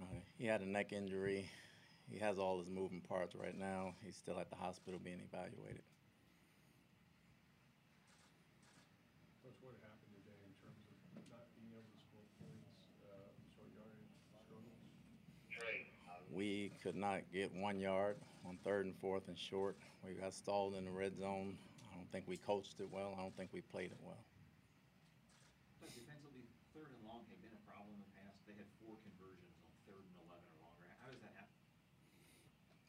Uh, he had a neck injury. He has all his moving parts right now. He's still at the hospital being evaluated. Coach, what happened today in terms of not being able to score points, uh, short yardage struggles? We could not get one yard on third and fourth and short. We got stalled in the red zone. I don't think we coached it well. I don't think we played it well. But defensively, third and long had been a problem in the past. They had four conversions on third and eleven or longer. How does that happen?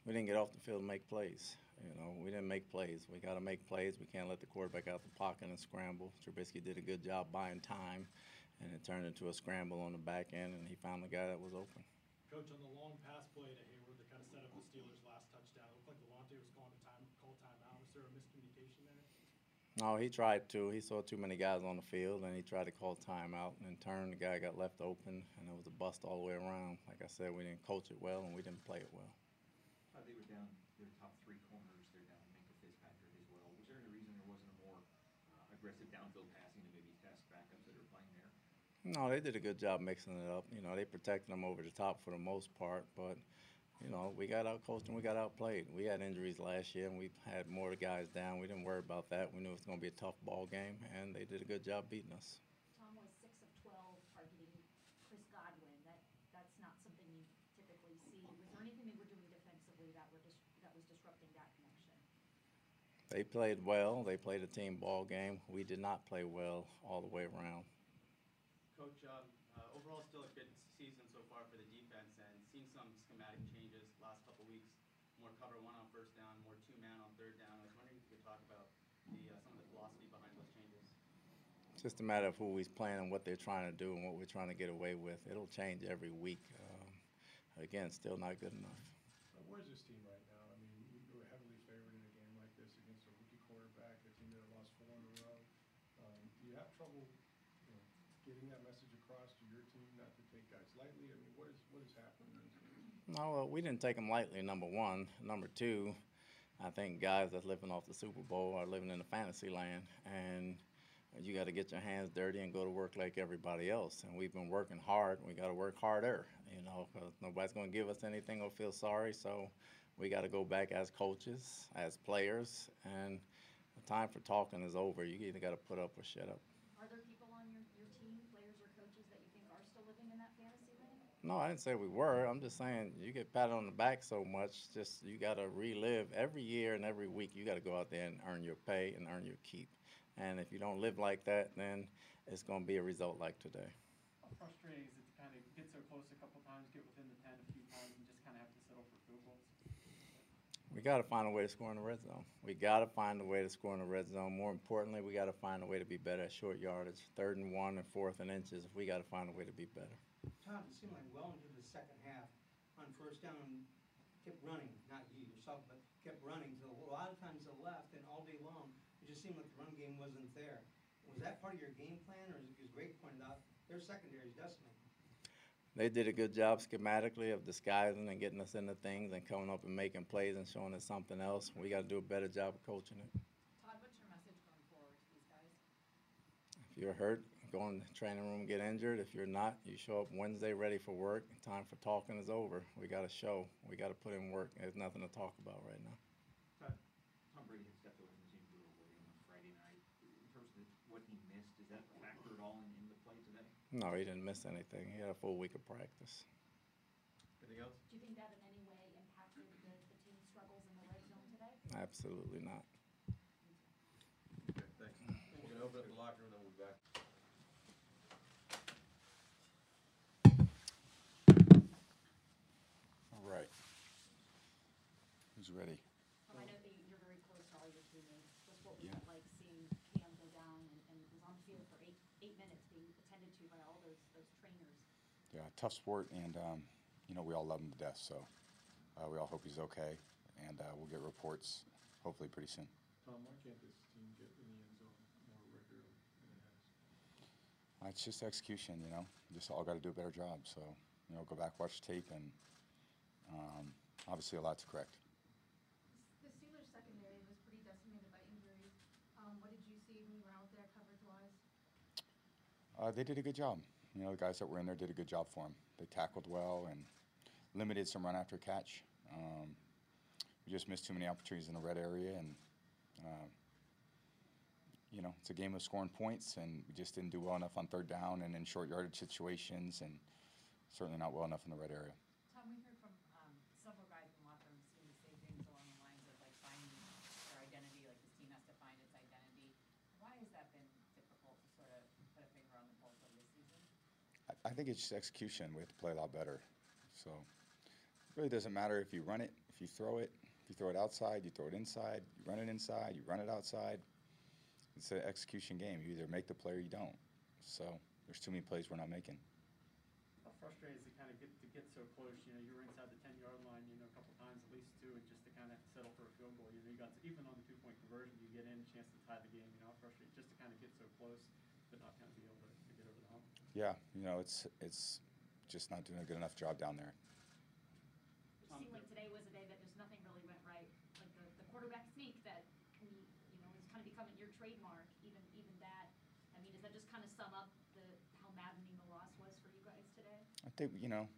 We didn't get off the field and make plays. You know, we didn't make plays. We got to make plays. We can't let the quarterback out the pocket and scramble. Trubisky did a good job buying time, and it turned into a scramble on the back end, and he found the guy that was open. Coach, on the long pass play to Hayward that kind of set up the Steelers' last touchdown, it looked like Delonte was calling a time, call timeout. Was there a miscommunication there? No, he tried to. He saw too many guys on the field, and he tried to call timeout. And in turn, the guy got left open, and it was a bust all the way around. Like I said, we didn't coach it well, and we didn't play it well. Uh, they were down their top three corners. They're down Minkah Fitzpatrick as well. Was there any reason there wasn't a more uh, aggressive downfield passing to maybe test backups that are playing there? No, they did a good job mixing it up. You know, they protected them over the top for the most part, but you know, we got outcoached and we got outplayed. We had injuries last year, and we had more guys down. We didn't worry about that. We knew it was going to be a tough ball game, and they did a good job beating us. Tom was six of twelve targeting Chris Godwin. That, that's not something you typically see. Was there anything they were doing defensively that were, dis- that was disrupting that connection? They played well. They played a team ball game. We did not play well all the way around. Coach, um, uh, overall still a good season so far for the defense and seen some schematic changes last couple weeks. More cover one on first down, more two man on third down. I was wondering if you could talk about the, uh, some of the philosophy behind those changes. It's just a matter of who he's playing and what they're trying to do and what we're trying to get away with. It'll change every week. Um, again, still not good enough. Where's this team right now? I mean, we we were heavily favored in a game like this against a rookie quarterback, a team that had lost four in a row. Um, do you have trouble, you know, getting that message across to your team not to take guys lightly? I mean, what is, what is happening? No, well, we didn't take them lightly, number one. Number two, I think guys that's living off the Super Bowl are living in a fantasy land, and you got to get your hands dirty and go to work like everybody else. And we've been working hard. We got to work harder, you know, because nobody's going to give us anything or feel sorry. So we got to go back as coaches, as players, and the time for talking is over. You either got to put up or shut up. Are there people on your, your team, players or coaches that you think are still living in that fantasy land? No, I didn't say we were. I'm just saying you get patted on the back so much. Just you got to relive every year and every week. You got to go out there and earn your pay and earn your keep. And if you don't live like that, then it's going to be a result like today. How frustrating is it to kind of get so close a couple times, get within the ten a few times, and just kind of have to settle for field goals? We got to find a way to score in the red zone. We got to find a way to score in the red zone. More importantly, we got to find a way to be better at short yardage, third and one and fourth and inches. We got to find a way to be better. Tom, it seemed like well into the second half, on first down, kept running, not you yourself, but kept running till a lot of times to the left and all day long, it just seemed like the run game wasn't there. Was that part of your game plan, or as Greg pointed out, their secondary is decimated? They did a good job schematically of disguising and getting us into things and coming up and making plays and showing us something else. We got to do a better job of coaching it. Todd, what's your message going forward to these guys? If you're hurt, go in the training room, get injured. If you're not, you show up Wednesday ready for work. Time for talking is over. We got to show. We got to put in work. There's nothing to talk about right now. Todd, Tom Brady had stepped away from the team for a little bit on Friday night. In terms of what he missed, is that factored all in, in the play today? No, he didn't miss anything. He had a full week of practice. Anything else? Do you think that in any way impacted the, the team's struggles in the red zone today? Absolutely not. Okay, thanks. We're gonna open up the locker room, then we'll be back. All right. Who's ready? Um, I know that you're very close to all your teammates. Just what was Yeah. it like seeing Cam go down and, and was on the field for eight, eight minutes being attended to by all those, those trainers? Yeah, tough sport, and um, you know we all love him to death. So uh, we all hope he's okay, and uh, we'll get reports hopefully pretty soon. Tom, why can't this team get in the end zone more regularly than it has? Uh, it's just execution, you know. Just all got to do a better job. So you know, go back, watch tape, and um, obviously a lot to correct. The Steelers secondary was pretty decimated by injuries. Um, what did you see when you were out there coverage wise? Uh, they did a good job. you know, the guys that were in there did a good job for him. They tackled well and limited some run after catch. Um, we just missed too many opportunities in the red area, and uh, you know, it's a game of scoring points, and we just didn't do well enough on third down and in short yardage situations, and certainly not well enough in the red area. Tom, we heard from um, several guys in the locker room seem to say things along the lines of like finding their identity, like this team has to find its identity. Why has that been difficult to sort of put a finger on the pulse of this season? I, think it's just execution. We have to play a lot better. So it really doesn't matter if you run it, if you throw it, if you throw it outside, you throw it inside, you run it inside, you run it outside. It's an execution game. You either make the play or you don't. So there's too many plays we're not making. How frustrating is it kind of get, to get so close, you know, you were inside the ten-yard line, you know, a couple times, at least two, and just to kind of settle for a field goal, you know, you got, to- even on the two-point conversion, you get in, a chance to tie the game, you know, how frustrating, just to kind of get so close, but not kind of be able to, to get over the hump. Yeah, you know, it's it's just not doing a good enough job down there. It seemed like today was a day that just nothing really went right, like the, the quarterback sneak that we, you know, is kind of becoming your trademark, even, even that. I mean, does that just kind of sum up the, how maddening the loss was for you guys today? I think you know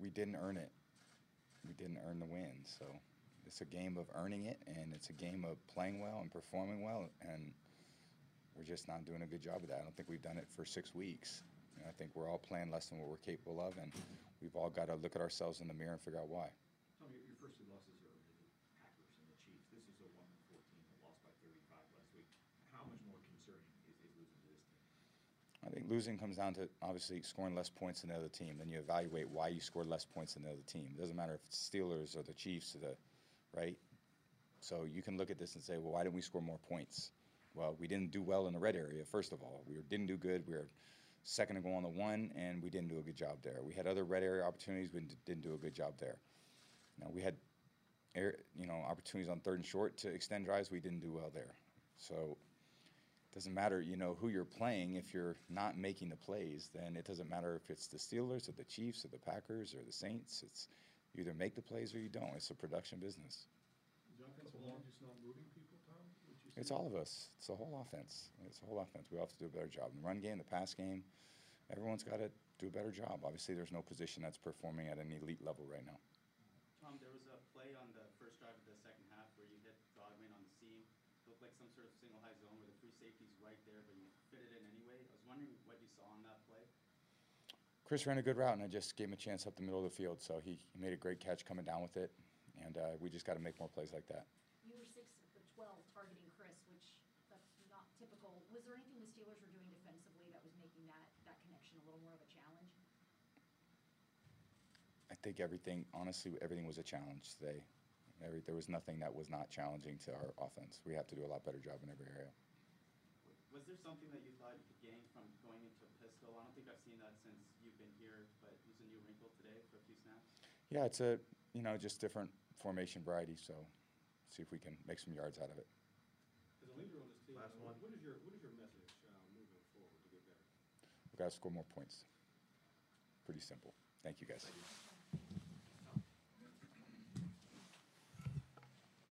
we didn't earn it. We didn't earn the win. So it's a game of earning it, and it's a game of playing well and performing well, and we're just not doing a good job of that. I don't think we've done it for six weeks. And I think we're all playing less than what we're capable of, and we've all got to look at ourselves in the mirror and figure out why. Tom, your, your first two losses are the Packers and the Chiefs. This is a one and fourteen that lost by thirty-five last week. How much more concerning is, is losing to this team? I think losing comes down to obviously scoring less points than the other team. Then you evaluate why you scored less points than the other team. It doesn't matter if it's Steelers or the Chiefs or the right. So you can look at this and say, well, why didn't we score more points? Well, we didn't do well in the red area. First of all, we didn't do good. We were second to go on the one, and we didn't do a good job there. We had other red area opportunities. We didn't do a good job there. Now we had, air, you know, opportunities on third and short to extend drives. We didn't do well there. So it doesn't matter, you know, who you're playing. If you're not making the plays, then it doesn't matter if it's the Steelers or the Chiefs or the Packers or the Saints. It's you either make the plays or you don't. It's a production business. The offensive line just not moving it's all of us. It's the whole offense. It's the whole offense. We all have to do a better job in the run game, the pass game. Everyone's got to do a better job. Obviously, there's no position that's performing at an elite level right now. Tom, there was a play on the first drive of the second half where you hit Godwin on the seam. It looked like some sort of single high zone where the free safety's right there, but you fit it in anyway. I was wondering what you saw on that play. Chris ran a good route, and I just gave him a chance up the middle of the field. So he, he made a great catch coming down with it, and uh, we just got to make more plays like that. You were six for 12 think everything, honestly, everything was a challenge today. Every, there was nothing that was not challenging to our offense. We have to do a lot better job in every area. Was there something that you thought you could gain from going into a pistol? I don't think I've seen that since you've been here, but it was a new wrinkle today for a few snaps. Yeah, it's a you know just different formation variety. So see if we can make some yards out of it. As a leader on this team, Last one. what is your, what is your message, uh, moving forward to get better? We got to score more points. Pretty simple. Thank you, guys. Thank you.